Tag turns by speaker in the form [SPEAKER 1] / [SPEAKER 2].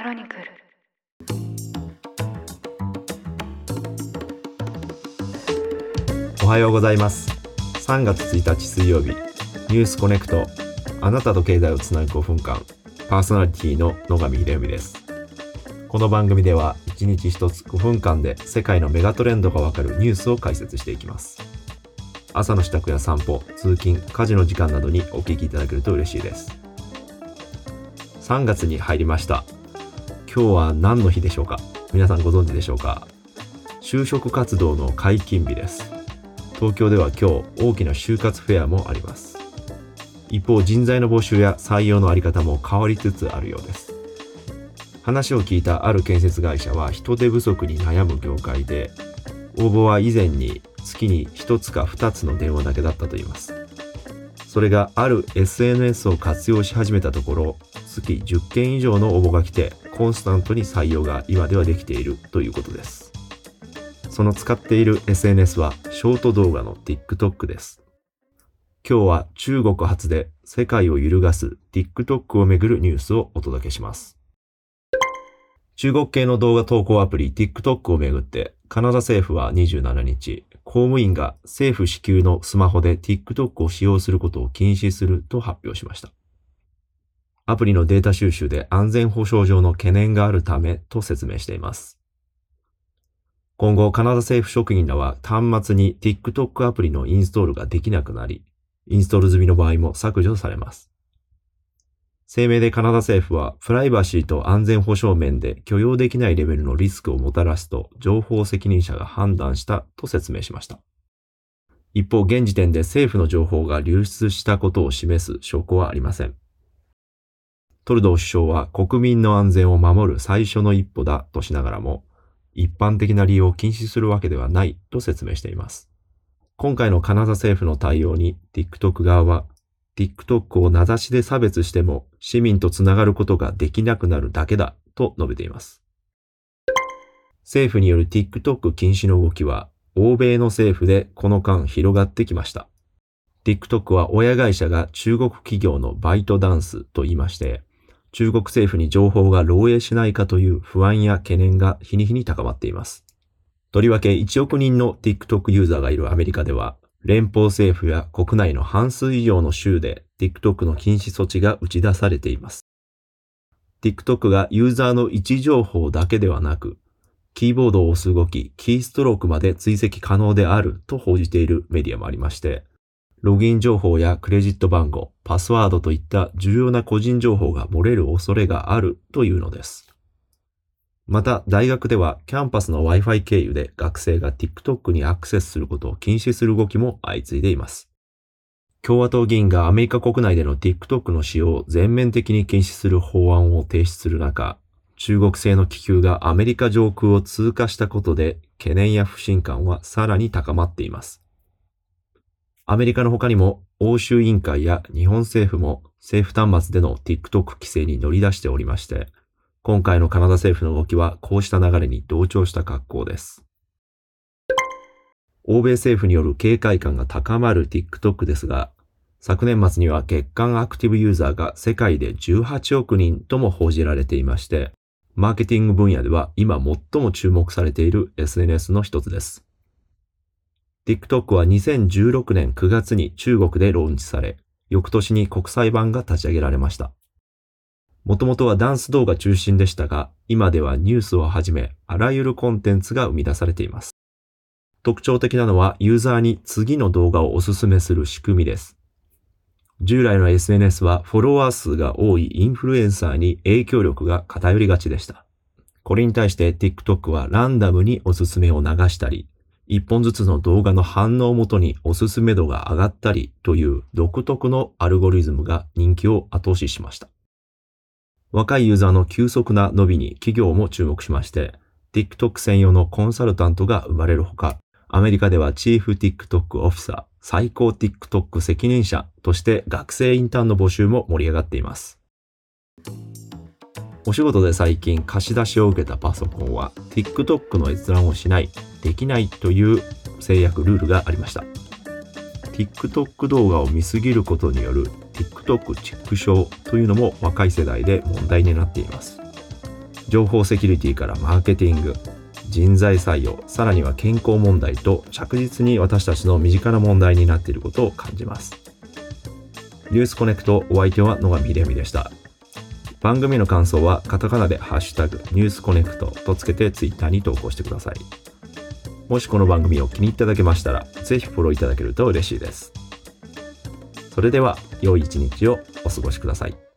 [SPEAKER 1] クロニクル。
[SPEAKER 2] おはようございます。3月1日水曜日ニュースコネクト。あなたと経済をつなぐ5分間パーソナリティの野上秀文です。この番組では1日1つ5分間で世界のメガトレンドがわかるニュースを解説していきます。朝の支度や散歩通勤家事の時間などにお聞きいただけると嬉しいです。3月に入りました。今日は何の日でしょうか？皆さんご存知でしょうか？就職活動の解禁日です。東京では今日大きな就活フェアもあります。一方人材の募集や採用のあり方も変わりつつあるようです。話を聞いたある建設会社は人手不足に悩む業界で応募は以前に月に1つか2つの電話だけだったといいます。それがある SNS を活用し始めたところ月10件以上の応募が来てコンスタントに採用が今ではできているということです。その使っている SNS はショート動画の TikTok です。今日は中国発で世界を揺るがす TikTok をめぐるニュースをお届けします。中国系の動画投稿アプリ TikTok をめぐってカナダ政府は27日公務員が政府支給のスマホで TikTok を使用することを禁止すると発表しました。アプリのデータ収集で安全保障上の懸念があるためと説明しています。今後、カナダ政府職員らは端末に TikTok アプリのインストールができなくなり、インストール済みの場合も削除されます。声明でカナダ政府は、プライバシーと安全保障面で許容できないレベルのリスクをもたらすと、情報責任者が判断したと説明しました。一方、現時点で政府の情報が流出したことを示す証拠はありません。トルドー首相は国民の安全を守る最初の一歩だとしながらも、一般的な利用を禁止するわけではないと説明しています。今回のカナダ政府の対応に TikTok 側は TikTok を名指しで差別しても市民とつながることができなくなるだけだと述べています。政府による TikTok 禁止の動きは欧米の政府でこの間広がってきました。TikTok は親会社が中国企業のバイトダンスと言いまして、中国政府に情報が漏洩しないかという不安や懸念が日に日に高まっています。とりわけ1億人の TikTok ユーザーがいるアメリカでは、連邦政府や国内の半数以上の州で TikTok の禁止措置が打ち出されています。TikTok がユーザーの位置情報だけではなく、キーボードを押す動き、キーストロークまで追跡可能であると報じているメディアもありまして、ログイン情報やクレジット番号、パスワードといった重要な個人情報が漏れる恐れがあるというのです。また、大学ではキャンパスの Wi-Fi 経由で学生が TikTok にアクセスすることを禁止する動きも相次いでいます。共和党議員がアメリカ国内での TikTok の使用を全面的に禁止する法案を提出する中、中国製の気球がアメリカ上空を通過したことで懸念や不信感はさらに高まっています。アメリカの他にも欧州委員会や日本政府も政府端末での TikTok 規制に乗り出しておりまして、今回のカナダ政府の動きはこうした流れに同調した格好です。欧米政府による警戒感が高まる TikTok ですが、昨年末には月間アクティブユーザーが世界で18億人とも報じられていまして、マーケティング分野では今最も注目されている SNS の一つです。TikTok は2016年9月に中国でローンチされ、翌年に国際版が立ち上げられました。もともとはダンス動画中心でしたが、今ではニュースをはじめ、あらゆるコンテンツが生み出されています。特徴的なのは、ユーザーに次の動画をおすすめする仕組みです。従来の SNS はフォロワー数が多いインフルエンサーに影響力が偏りがちでした。これに対して TikTok はランダムにおすすめを流したり、一本ずつの動画の反応をもとにおすすめ度が上がったりという独特のアルゴリズムが人気を後押ししました。若いユーザーの急速な伸びに企業も注目しまして、TikTok 専用のコンサルタントが生まれるほか、アメリカではチーフ TikTok オフィサー、最高 TikTok 責任者として学生インターンの募集も盛り上がっています。お仕事で最近貸し出しを受けたパソコンは TikTok の閲覧をしない、できないという制約ルールがありました。TikTok 動画を見すぎることによる TikTok チック症というのも若い世代で問題になっています。情報セキュリティからマーケティング、人材採用、さらには健康問題と着実に私たちの身近な問題になっていることを感じます。ニュースコネクトお相手は野上秀美でした。番組の感想はカタカナでハッシュタグニュースコネクトとつけてツイッターに投稿してください。もしこの番組を気に入っていただけましたら、ぜひフォローいただけると嬉しいです。それでは、良い一日をお過ごしください。